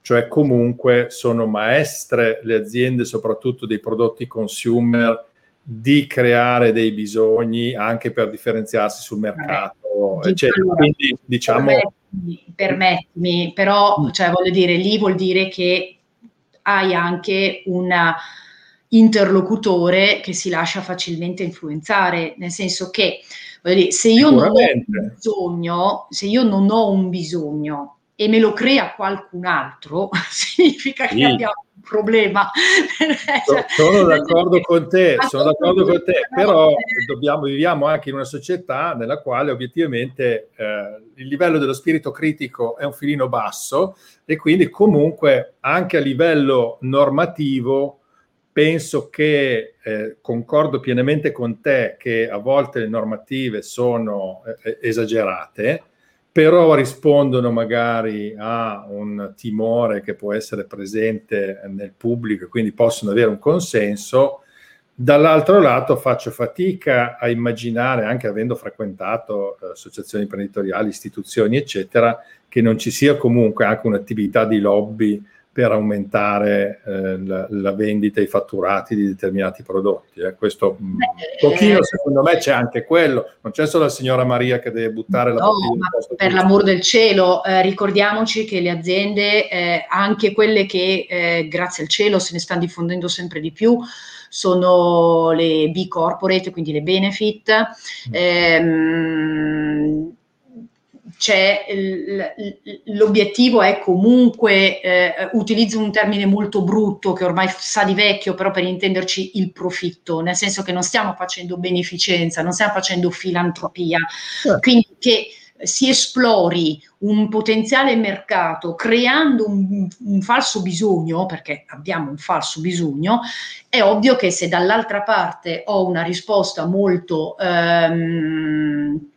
cioè comunque sono maestre le aziende, soprattutto dei prodotti consumer, di creare dei bisogni anche per differenziarsi sul mercato, eh, eccetera. Quindi diciamo... Permettimi, permettimi però mm. cioè, voglio dire, lì vuol dire che hai anche un interlocutore che si lascia facilmente influenzare, nel senso che dire, se io non ho un bisogno, se io non ho un bisogno e me lo crea qualcun altro, significa sì. che abbiamo problema. Cioè, sono d'accordo con te, sono d'accordo con te, però dobbiamo, viviamo anche in una società nella quale obiettivamente eh, il livello dello spirito critico è un filino basso e quindi comunque anche a livello normativo penso che eh, concordo pienamente con te che a volte le normative sono eh, esagerate però rispondono magari a un timore che può essere presente nel pubblico e quindi possono avere un consenso. Dall'altro lato faccio fatica a immaginare, anche avendo frequentato eh, associazioni imprenditoriali, istituzioni, eccetera, che non ci sia comunque anche un'attività di lobby per aumentare eh, la, la, vendita e i fatturati di determinati prodotti. Eh. Questo un pochino, secondo me, c'è anche quello. Non c'è solo la signora Maria che deve buttare la no, ma per l'amor del cielo, eh, ricordiamoci che le aziende, eh, anche quelle che eh, grazie al cielo se ne stanno diffondendo sempre di più, sono le B corporate, quindi le benefit. Mm. Ehm, c'è l'obiettivo è comunque, eh, utilizzo un termine molto brutto che ormai sa di vecchio, però per intenderci il profitto, nel senso che non stiamo facendo beneficenza, non stiamo facendo filantropia, eh. quindi che si esplori un potenziale mercato creando un, un, falso bisogno, perché abbiamo un falso bisogno, è ovvio che se dall'altra parte ho una risposta molto... Ehm,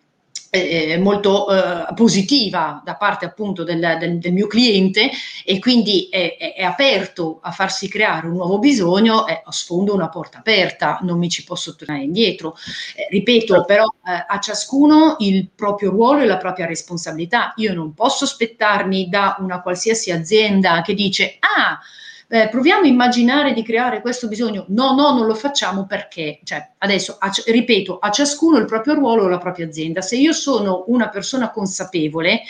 eh, molto eh, positiva da parte appunto del, del, del, mio cliente e quindi è, è, è, aperto a farsi creare un nuovo bisogno, eh, sfondo una porta aperta, non mi ci posso tornare indietro. Eh, ripeto, certo. però eh, a ciascuno il proprio ruolo e la propria responsabilità. Io non posso aspettarmi da una qualsiasi azienda che dice ah, eh, proviamo a immaginare di creare questo bisogno. No, no, non lo facciamo perché, cioè, adesso a, ripeto, a ciascuno il proprio ruolo o la propria azienda. Se io sono una persona consapevole,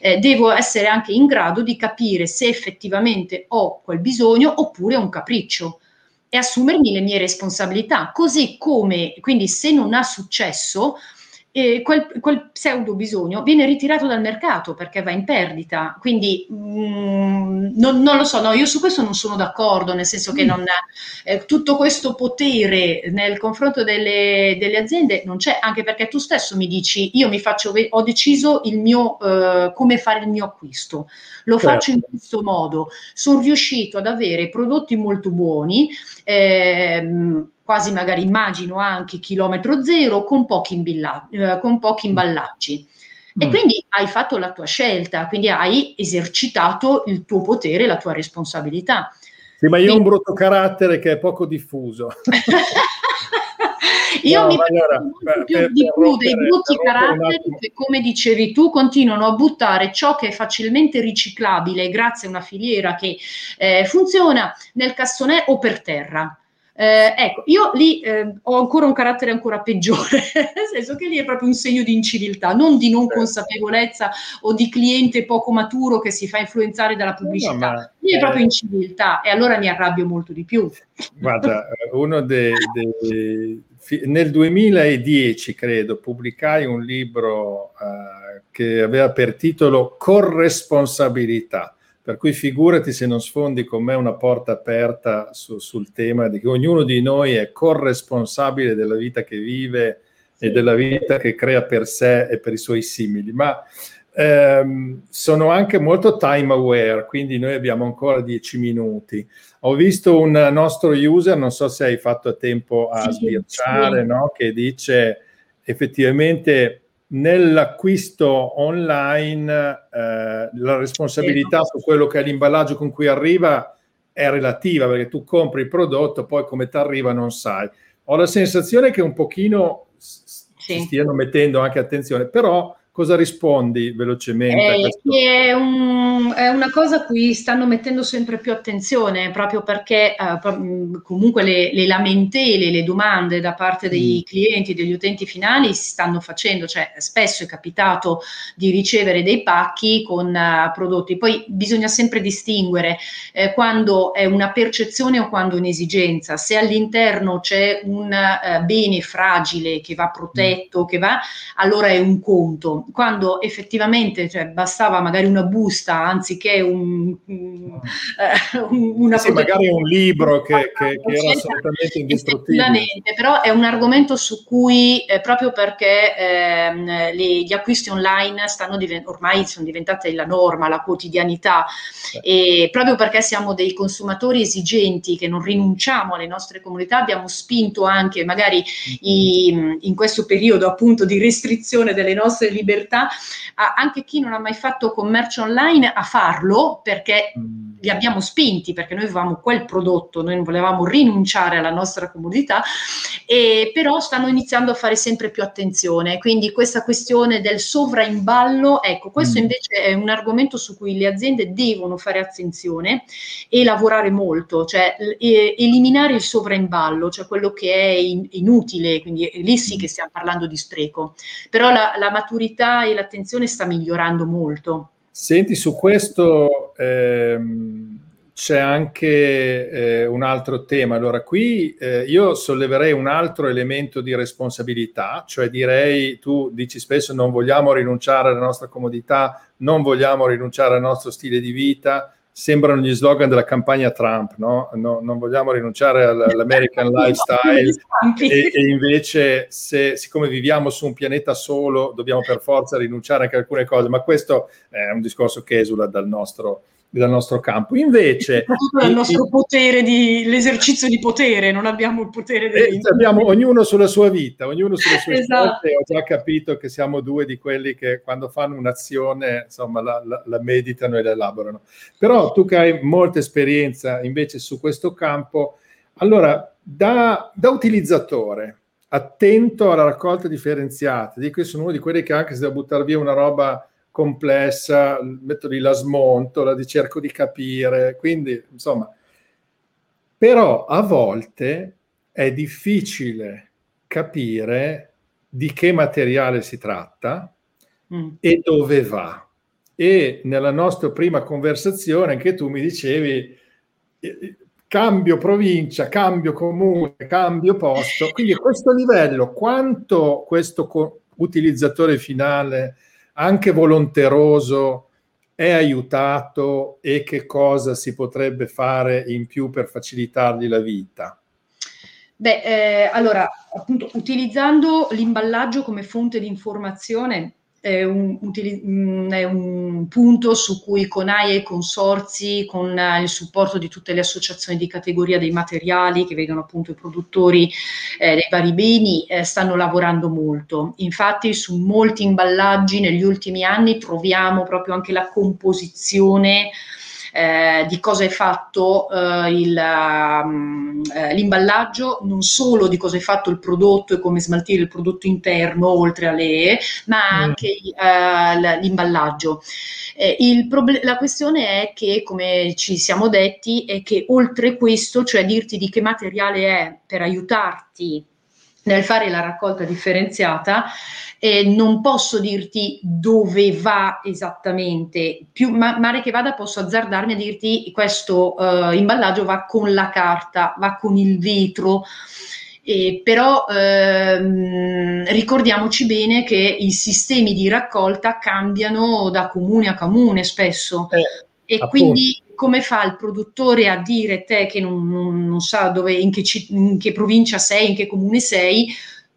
eh, devo essere anche in grado di capire se effettivamente ho quel bisogno oppure un capriccio e assumermi le mie responsabilità. Così come, quindi se non ha successo, e quel, quel, pseudo bisogno viene ritirato dal mercato perché va in perdita. Quindi mh, mm, non, non, lo so, no, io su questo non sono d'accordo, nel senso che mm. non, eh, tutto questo potere nel confronto delle, delle, aziende non c'è, anche perché tu stesso mi dici, io mi faccio, ho deciso il mio, eh, come fare il mio acquisto, lo certo. faccio in questo modo, sono riuscito ad avere prodotti molto buoni. Eh, quasi magari immagino anche chilometro zero con pochi, imbilla- eh, con pochi imballaggi. E mm. quindi hai fatto la tua scelta, quindi hai esercitato il tuo potere, la tua responsabilità. Sì, ma io quindi... ho un brutto carattere che è poco diffuso. Io no, mi allora, per, più per, di più dei brutti caratteri che, come dicevi tu, continuano a buttare ciò che è facilmente riciclabile grazie a una filiera che eh, funziona nel cassonè o per terra. Eh, ecco, io lì eh, ho ancora un carattere ancora peggiore, nel senso che lì è proprio un segno di inciviltà, non di non consapevolezza o di cliente poco maturo che si fa influenzare dalla pubblicità. No, lì è proprio inciviltà e allora mi arrabbio molto di più. Guarda, eh, uno dei, dei nel 2010, credo, pubblicai un libro uh, che aveva per titolo Corresponsabilità per cui figurati se non sfondi con me una porta aperta su, sul tema di che ognuno di noi è corresponsabile della vita che vive e della vita che crea per sé e per i suoi simili. Ma ehm, sono anche molto time aware, quindi noi abbiamo ancora dieci minuti. Ho visto un nostro user, non so se hai fatto a tempo a sì, sbirciare, sì. No? che dice effettivamente nell'acquisto online eh, la responsabilità su quello che è l'imballaggio con cui arriva è relativa perché tu compri il prodotto, poi come ti arriva non sai. Ho la sensazione che un pochino sì. stiano mettendo anche attenzione, però Cosa rispondi velocemente? Eh, è, un, è, una cosa a cui stanno mettendo sempre più attenzione, proprio perché eh, comunque le, le, lamentele, le domande da parte dei mm. clienti, degli utenti finali si stanno facendo, cioè spesso è capitato di ricevere dei pacchi con uh, prodotti, poi bisogna sempre distinguere eh, quando è una percezione o quando è un'esigenza, se all'interno c'è un uh, bene fragile che va protetto, mm. che va, allora è un conto quando effettivamente cioè, bastava magari una busta anziché un, un, eh, una sì, magari un libro che, che, che era assolutamente indistruttibile. Però è un argomento su cui, eh, proprio perché ehm, le, gli acquisti online stanno divent- ormai sono diventate la norma, la quotidianità, eh. e proprio perché siamo dei consumatori esigenti che non rinunciamo alle nostre comunità, abbiamo spinto anche magari i, in questo periodo appunto di restrizione delle nostre libertà libertà a anche chi non ha mai fatto commercio online a farlo perché mm. Li abbiamo spinti, perché noi avevamo quel prodotto, noi non volevamo rinunciare alla nostra comodità, e però stanno iniziando a fare sempre più attenzione. Quindi questa questione del sovraimballo, ecco, questo mm. invece è un argomento su cui le aziende devono fare attenzione e lavorare molto, cioè e, eliminare il sovraimballo, cioè quello che è in, inutile, quindi lì sì che stiamo parlando di spreco. Però la, la maturità e l'attenzione sta migliorando molto. Senti, su questo ehm, c'è anche eh, un altro tema. Allora, qui eh, io solleverei un altro elemento di responsabilità, cioè direi, tu dici spesso non vogliamo rinunciare alla nostra comodità, non vogliamo rinunciare al nostro stile di vita, sembrano gli slogan della campagna Trump, no? no non vogliamo rinunciare all'American lifestyle e, e, invece se, siccome viviamo su un pianeta solo dobbiamo per forza rinunciare anche a alcune cose, ma questo è un discorso che esula dal nostro, dal nostro campo. Invece... il nostro potere, di, l'esercizio di potere, non abbiamo il potere di... Eh, abbiamo ognuno sulla sua vita, ognuno sulle sue esatto. Ho già capito che siamo due di quelli che quando fanno un'azione, insomma, la, la, la meditano e la elaborano. Però tu che hai molta esperienza invece su questo campo, allora, da, da utilizzatore, attento alla raccolta differenziata, dico che sono uno di quelli che anche se devo buttare via una roba complessa, metto lì la smonto, la cerco di capire, quindi insomma, però a volte è difficile capire di che materiale si tratta mm. e dove va. E nella nostra prima conversazione anche tu mi dicevi eh, cambio provincia, cambio comune, cambio posto, quindi a questo livello quanto questo utilizzatore finale, anche volonteroso, è aiutato e che cosa si potrebbe fare in più per facilitargli la vita? Beh, eh, allora, appunto, utilizzando l'imballaggio come fonte di informazione, è un, mm, è un, punto su cui con AIE e i consorzi, con il supporto di tutte le associazioni di categoria dei materiali che vedono appunto i produttori eh, dei vari beni, eh, stanno lavorando molto. Infatti su molti imballaggi negli ultimi anni troviamo proprio anche la composizione eh, di cosa è fatto eh, il, um, eh, l'imballaggio, non solo di cosa è fatto il prodotto e come smaltire il prodotto interno oltre alle E, ma mm. anche eh, l'imballaggio. Proble- la questione è che, come ci siamo detti, è che oltre questo, cioè dirti di che materiale è per aiutarti nel fare la raccolta differenziata, eh, non posso dirti dove va esattamente, più ma, male che vada posso azzardarmi a dirti questo eh, imballaggio va con la carta, va con il vetro, eh, però ehm, ricordiamoci bene che i sistemi di raccolta cambiano da comune a comune spesso. Eh, e appunto. quindi come fa il produttore a dire te che non, non, non sa dove, in che, in che provincia sei, in che comune sei,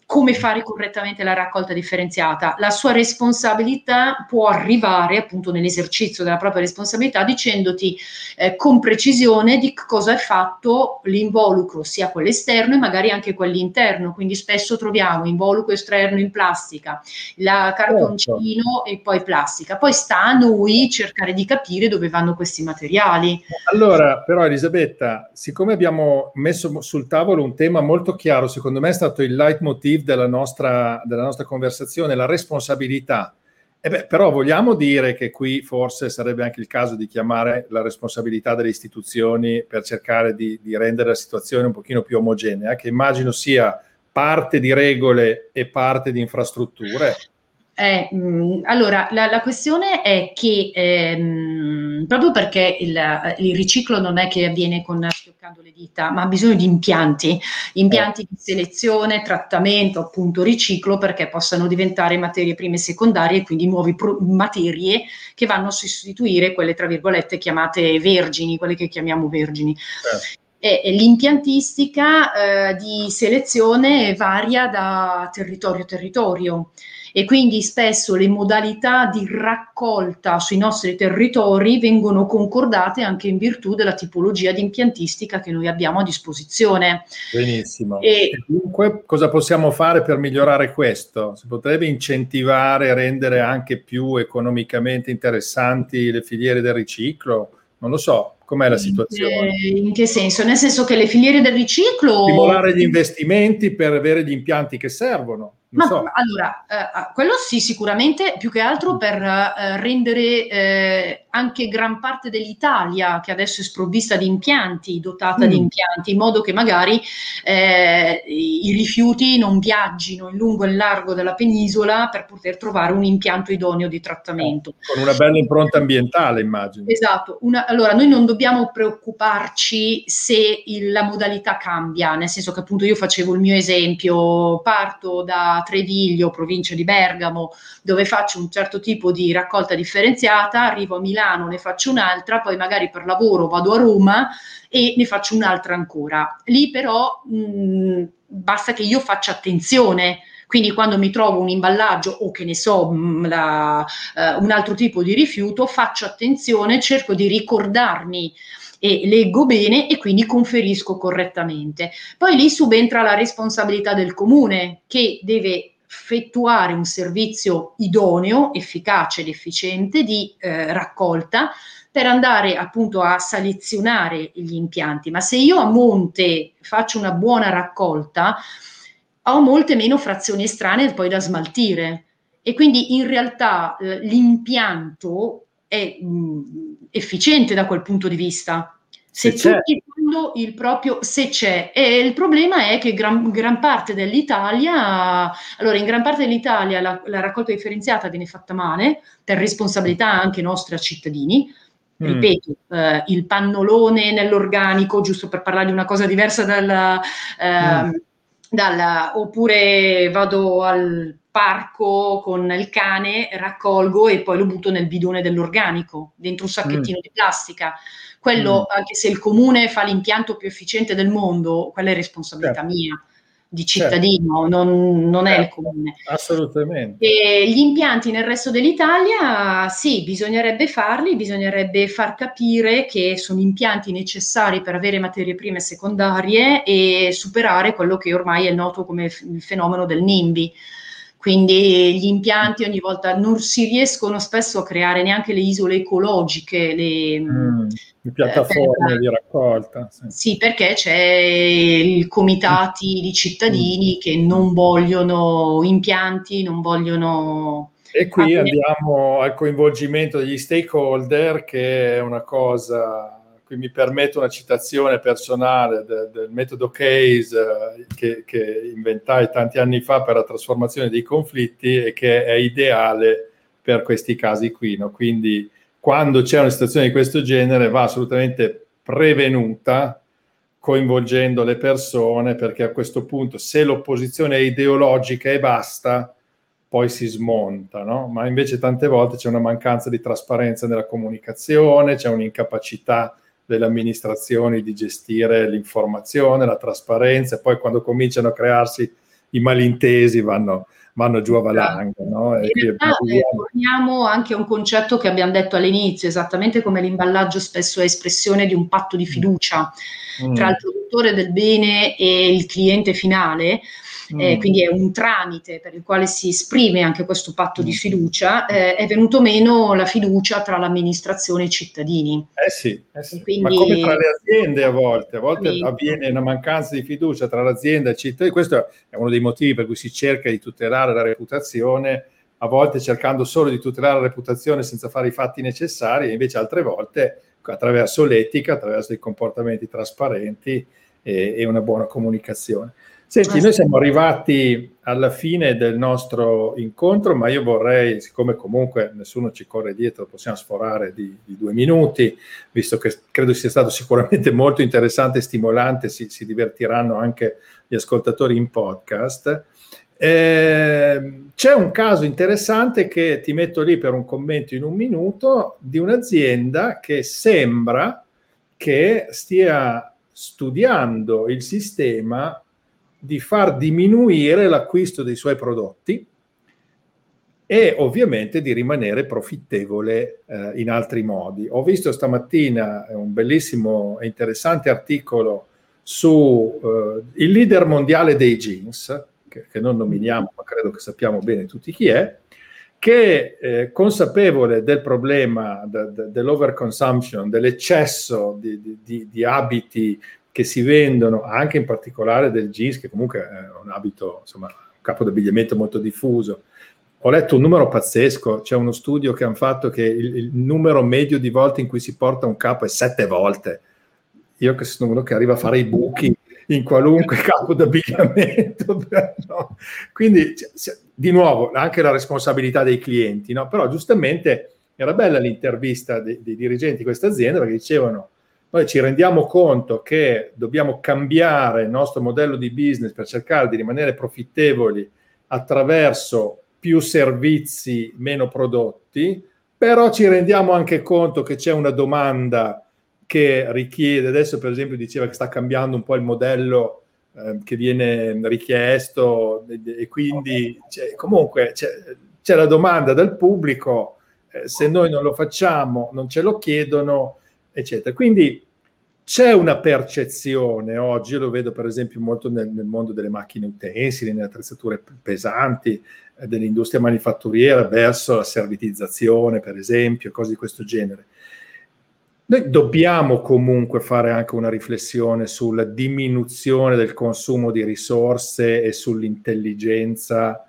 come fare correttamente la raccolta differenziata. La sua responsabilità può arrivare appunto nell'esercizio della propria responsabilità dicendoti eh, con precisione di cosa è fatto l'involucro, sia quello esterno e magari anche quello interno. Quindi spesso troviamo involucro esterno in plastica, la cartoncino certo. e poi plastica. Poi sta a noi cercare di capire dove vanno questi materiali. Allora, però Elisabetta, siccome abbiamo messo sul tavolo un tema molto chiaro, secondo me è stato il leitmotiv leitmotiv della nostra, della nostra conversazione, la responsabilità. E beh, però vogliamo dire che qui forse sarebbe anche il caso di chiamare la responsabilità delle istituzioni per cercare di, di rendere la situazione un pochino più omogenea, che immagino sia parte di regole e parte di infrastrutture. Eh, mh, mm, allora, la, la, questione è che ehm, proprio perché il, il, riciclo non è che avviene con schioccando le dita, ma ha bisogno di impianti, impianti eh. di selezione, trattamento, appunto riciclo, perché possano diventare materie prime e secondarie, quindi nuove pro- materie che vanno a sostituire quelle, tra virgolette, chiamate vergini, quelle che chiamiamo vergini. Eh. E, l'impiantistica eh, di selezione varia da territorio a territorio e quindi spesso le modalità di raccolta sui nostri territori vengono concordate anche in virtù della tipologia di impiantistica che noi abbiamo a disposizione. Benissimo. E, e dunque cosa possiamo fare per migliorare questo? Si potrebbe incentivare, rendere anche più economicamente interessanti le filiere del riciclo? Non lo so, com'è la situazione? In che senso? Nel senso che le filiere del riciclo... Stimolare gli investimenti per avere gli impianti che servono. Ma so. allora, eh, quello sì, sicuramente, più che altro per eh, rendere eh, anche gran parte dell'Italia, che adesso è sprovvista di impianti, dotata mm. di impianti, in modo che magari eh, i rifiuti non viaggino in lungo e in largo della penisola per poter trovare un impianto idoneo di trattamento. Con una bella impronta ambientale, immagino. Esatto. Una, allora, noi non dobbiamo preoccuparci se il, la modalità cambia, nel senso che appunto io facevo il mio esempio, parto da Treviglio, provincia di Bergamo, dove faccio un certo tipo di raccolta differenziata, arrivo a Milano, ne faccio un'altra, poi magari per lavoro vado a Roma e ne faccio un'altra ancora. Lì però mh, basta che io faccia attenzione. Quindi quando mi trovo un imballaggio o che ne so, la, uh, un altro tipo di rifiuto, faccio attenzione, cerco di ricordarmi e leggo bene e quindi conferisco correttamente. Poi lì subentra la responsabilità del comune che deve effettuare un servizio idoneo, efficace ed efficiente di eh, raccolta per andare appunto a selezionare gli impianti. Ma se io a monte faccio una buona raccolta, ho molte meno frazioni estranee poi da smaltire e quindi in realtà l'impianto è mh, efficiente da quel punto di vista se, se tutti fanno il proprio se c'è e il problema è che gran, gran, parte dell'Italia allora in gran parte dell'Italia la, la, raccolta differenziata viene fatta male per responsabilità anche nostra cittadini mm. ripeto eh, il pannolone nell'organico giusto per parlare di una cosa diversa dalla, eh, mm. dalla oppure vado al parco con il cane, raccolgo e poi lo butto nel bidone dell'organico, dentro un sacchettino mm. di plastica. Quello, mm. anche se il comune fa l'impianto più efficiente del mondo, quella è responsabilità certo. mia di certo. cittadino, certo. non, non certo. è il certo. comune. Assolutamente. E gli impianti nel resto dell'Italia, sì, bisognerebbe farli, bisognerebbe far capire che sono impianti necessari per avere materie prime secondarie e superare quello che ormai è noto come il fenomeno del NIMBY quindi gli impianti ogni volta non si riescono spesso a creare neanche le isole ecologiche, le, mm, le piattaforme eh, di raccolta. Sì. sì. perché c'è i comitati di cittadini mm. che non vogliono impianti, non vogliono... E qui andiamo al coinvolgimento degli stakeholder, che è una cosa qui mi permetto una citazione personale del, del metodo CASE eh, che, che, inventai tanti anni fa per la trasformazione dei conflitti e che è ideale per questi casi qui. No? Quindi quando c'è una situazione di questo genere va assolutamente prevenuta coinvolgendo le persone perché a questo punto se l'opposizione è ideologica e basta poi si smonta, no? ma invece tante volte c'è una mancanza di trasparenza nella comunicazione, c'è un'incapacità delle amministrazioni di gestire l'informazione, la trasparenza, e poi quando cominciano a crearsi i malintesi vanno, vanno giù a valanga. No? E In realtà torniamo anche a un concetto che abbiamo detto all'inizio, esattamente come l'imballaggio spesso è espressione di un patto di fiducia mm. tra il produttore del bene e il cliente finale, eh, mm. quindi è un tramite per il quale si esprime anche questo patto mm. di fiducia, eh, è venuto meno la fiducia tra l'amministrazione e i cittadini. Eh sì, eh sì. Quindi, ma come tra le aziende a volte, a volte quindi, avviene una mancanza di fiducia tra l'azienda e il cittadino, questo è uno dei motivi per cui si cerca di tutelare la reputazione, a volte cercando solo di tutelare la reputazione senza fare i fatti necessari, e invece altre volte attraverso l'etica, attraverso i comportamenti trasparenti e, e una buona comunicazione. Senti, noi siamo arrivati alla fine del nostro incontro, ma io vorrei, siccome comunque nessuno ci corre dietro, possiamo sforare di, di due minuti, visto che credo sia stato sicuramente molto interessante e stimolante, si, si divertiranno anche gli ascoltatori in podcast. Eh, c'è un caso interessante che ti metto lì per un commento in un minuto di un'azienda che sembra che stia studiando il sistema di far diminuire l'acquisto dei suoi prodotti e ovviamente di rimanere profittevole eh, in altri modi. Ho visto stamattina un bellissimo e interessante articolo su eh, il leader mondiale dei jeans, che, che, non nominiamo, ma credo che sappiamo bene tutti chi è, che eh, consapevole del problema de, de, dell'overconsumption, dell'eccesso di, di, di abiti che si vendono anche in particolare del jeans, che comunque è un abito, insomma, un capo d'abbigliamento molto diffuso. Ho letto un numero pazzesco, c'è uno studio che hanno fatto che il, il numero medio di volte in cui si porta un capo è sette volte. Io che sono uno che arriva a fare i buchi in qualunque capo d'abbigliamento. No? Quindi, di nuovo, anche la responsabilità dei clienti, no? però giustamente era bella l'intervista dei, dei dirigenti di questa azienda perché dicevano noi ci rendiamo conto che dobbiamo cambiare il nostro modello di business per cercare di rimanere profittevoli attraverso più servizi, meno prodotti, però ci rendiamo anche conto che c'è una domanda che richiede, adesso per esempio diceva che sta cambiando un po' il modello eh, che viene richiesto e, quindi c'è, comunque c'è, c'è, la domanda del pubblico, eh, se noi non lo facciamo, non ce lo chiedono, eccetera. Quindi c'è una percezione oggi, io lo vedo per esempio molto nel, nel mondo delle macchine utensili, nelle attrezzature pesanti, eh, dell'industria manifatturiera verso la servitizzazione, per esempio, cose di questo genere. Noi dobbiamo comunque fare anche una riflessione sulla diminuzione del consumo di risorse e sull'intelligenza,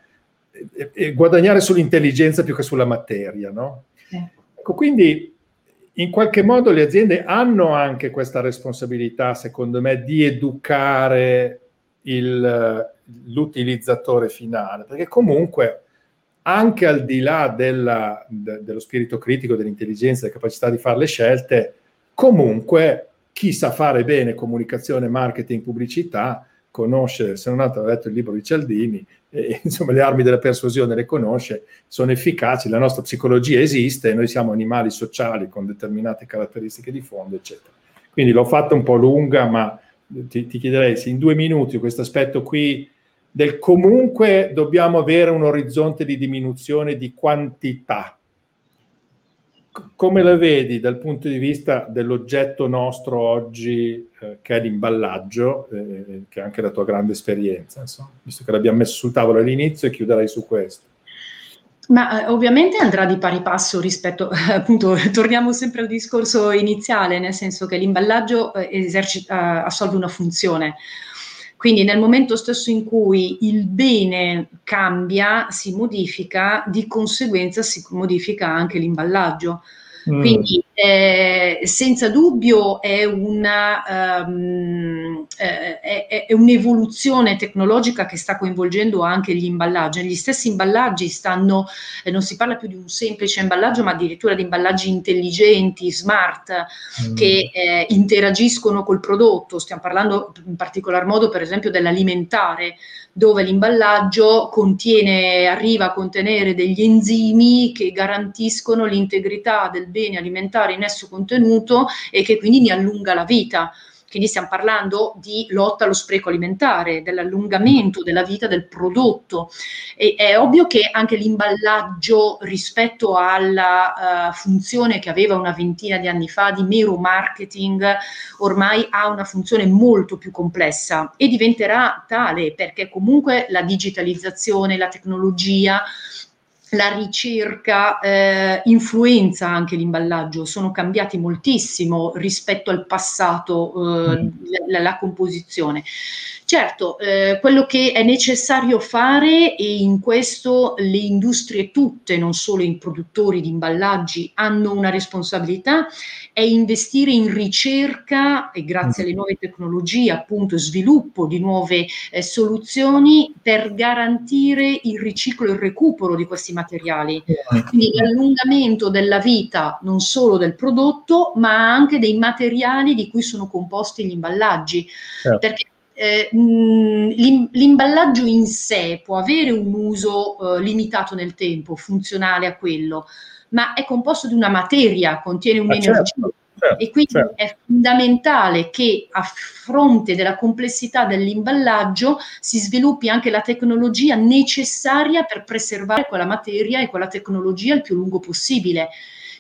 e, e guadagnare sull'intelligenza più che sulla materia, no? Eh. Ecco, quindi in qualche modo le aziende hanno anche questa responsabilità, secondo me, di educare il, l'utilizzatore finale, perché comunque anche al di là della, de, dello spirito critico, dell'intelligenza, della capacità di fare le scelte, comunque chi sa fare bene comunicazione, marketing, pubblicità, conosce, se non altro ha letto il libro di Cialdini, e, insomma le armi della persuasione le conosce, sono efficaci, la nostra psicologia esiste, noi siamo animali sociali con determinate caratteristiche di fondo, eccetera. Quindi l'ho fatta un po' lunga, ma ti, ti chiederei se in due minuti questo aspetto qui del comunque dobbiamo avere un orizzonte di diminuzione di quantità come la vedi dal punto di vista dell'oggetto nostro oggi, eh, che è l'imballaggio, eh, che è anche la tua grande esperienza, insomma, visto che l'abbiamo messo sul tavolo all'inizio e chiuderai su questo? Ma eh, ovviamente andrà di pari passo rispetto, appunto, torniamo sempre al discorso iniziale, nel senso che l'imballaggio eh, esercita, assolve una funzione. Quindi nel momento stesso in cui il bene cambia, si modifica, di conseguenza si modifica anche l'imballaggio. Mm. Quindi eh, senza dubbio è, una, um, eh, è, è, un'evoluzione tecnologica che sta coinvolgendo anche gli imballaggi. Gli stessi imballaggi stanno, eh, non si parla più di un semplice imballaggio, ma addirittura di imballaggi intelligenti, smart, mm. che eh, interagiscono col prodotto. Stiamo parlando in particolar modo, per esempio, dell'alimentare dove l'imballaggio contiene, arriva a contenere degli enzimi che garantiscono l'integrità del bene alimentare in esso contenuto e che quindi ne allunga la vita. Quindi stiamo parlando di lotta allo spreco alimentare, dell'allungamento della vita del prodotto. E è ovvio che anche l'imballaggio rispetto alla uh, funzione che aveva una ventina di anni fa di mero marketing, ormai ha una funzione molto più complessa e diventerà tale perché comunque la digitalizzazione, la tecnologia, la ricerca eh, influenza anche l'imballaggio, sono cambiati moltissimo rispetto al passato eh, mm. la, la, composizione. Certo, eh, quello che è necessario fare, e in questo le industrie tutte, non solo i produttori di imballaggi, hanno una responsabilità, è investire in ricerca e grazie alle nuove tecnologie, appunto, sviluppo di nuove eh, soluzioni per garantire il riciclo e il recupero di questi materiali. Quindi l'allungamento della vita non solo del prodotto, ma anche dei materiali di cui sono composti gli imballaggi. Certo. Perché eh, l'imballaggio in sé può avere un uso eh, limitato nel tempo, funzionale a quello, ma è composto di una materia, contiene un'energia. Certo, certo, e quindi certo. è fondamentale che a fronte della complessità dell'imballaggio si sviluppi anche la tecnologia necessaria per preservare quella materia e quella tecnologia il più lungo possibile.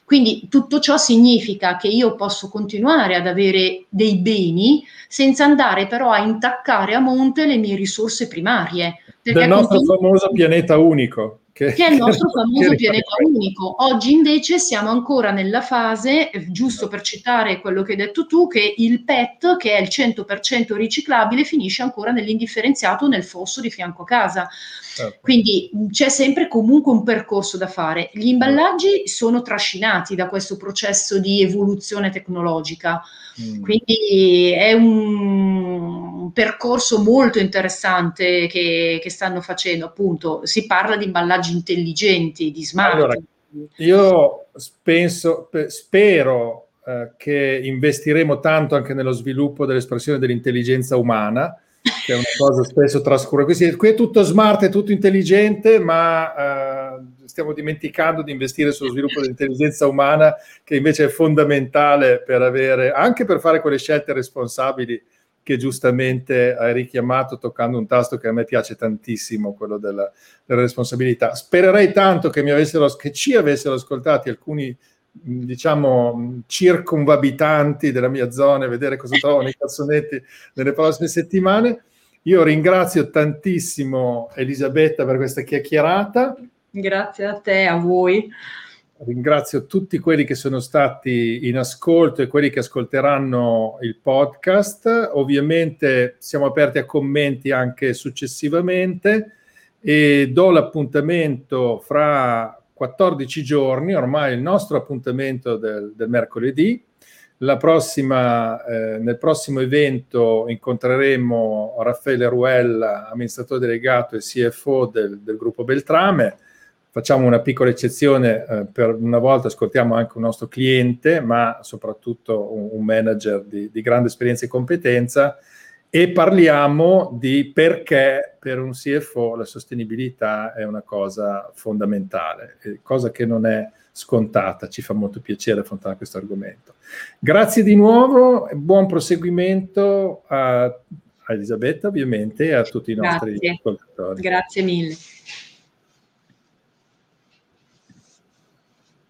Quindi tutto ciò significa che io posso continuare ad avere dei beni senza andare però a intaccare a monte le mie risorse primarie. Del nostro famoso pianeta unico. Che, che, è il nostro famoso pianeta unico. Oggi invece siamo ancora nella fase, eh, giusto per citare quello che hai detto tu, che il PET, che è il 100% riciclabile, finisce ancora nell'indifferenziato nel fosso di fianco a casa. Certo. Quindi c'è sempre comunque un percorso da fare. Gli imballaggi sono trascinati da questo processo di evoluzione tecnologica. Mm. Quindi è un percorso molto interessante che, che, stanno facendo, appunto, si parla di imballaggi intelligenti, di smart. Allora, io penso, spero eh, che investiremo tanto anche nello sviluppo dell'espressione dell'intelligenza umana, che è una cosa spesso trascura. Qui, è tutto smart, è tutto intelligente, ma eh, stiamo dimenticando di investire sullo sviluppo dell'intelligenza umana, che invece è fondamentale per avere, anche per fare quelle scelte responsabili che giustamente hai richiamato toccando un tasto che a me piace tantissimo, quello della, della responsabilità. Spererei tanto che, avessero, che ci avessero ascoltati alcuni diciamo, circunvabitanti della mia zona e vedere cosa trovano i calzonetti nelle prossime settimane. Io ringrazio tantissimo Elisabetta per questa chiacchierata. Grazie a te, a voi. Ringrazio tutti quelli che sono stati in ascolto e quelli che ascolteranno il podcast. Ovviamente siamo aperti a commenti anche successivamente e do l'appuntamento fra 14 giorni, ormai il nostro appuntamento del, del mercoledì. Prossima, eh, nel prossimo evento incontreremo Raffaele Ruella, amministratore delegato e CFO del, del gruppo Beltrame. Facciamo una piccola eccezione, eh, per una volta ascoltiamo anche un nostro cliente, ma soprattutto un, un manager di, di grande esperienza e competenza e parliamo di perché per un CFO la sostenibilità è una cosa fondamentale, cosa che non è scontata. Ci fa molto piacere affrontare questo argomento. Grazie di nuovo, buon proseguimento a, a Elisabetta ovviamente e a tutti i nostri Grazie. ascoltatori. Grazie mille.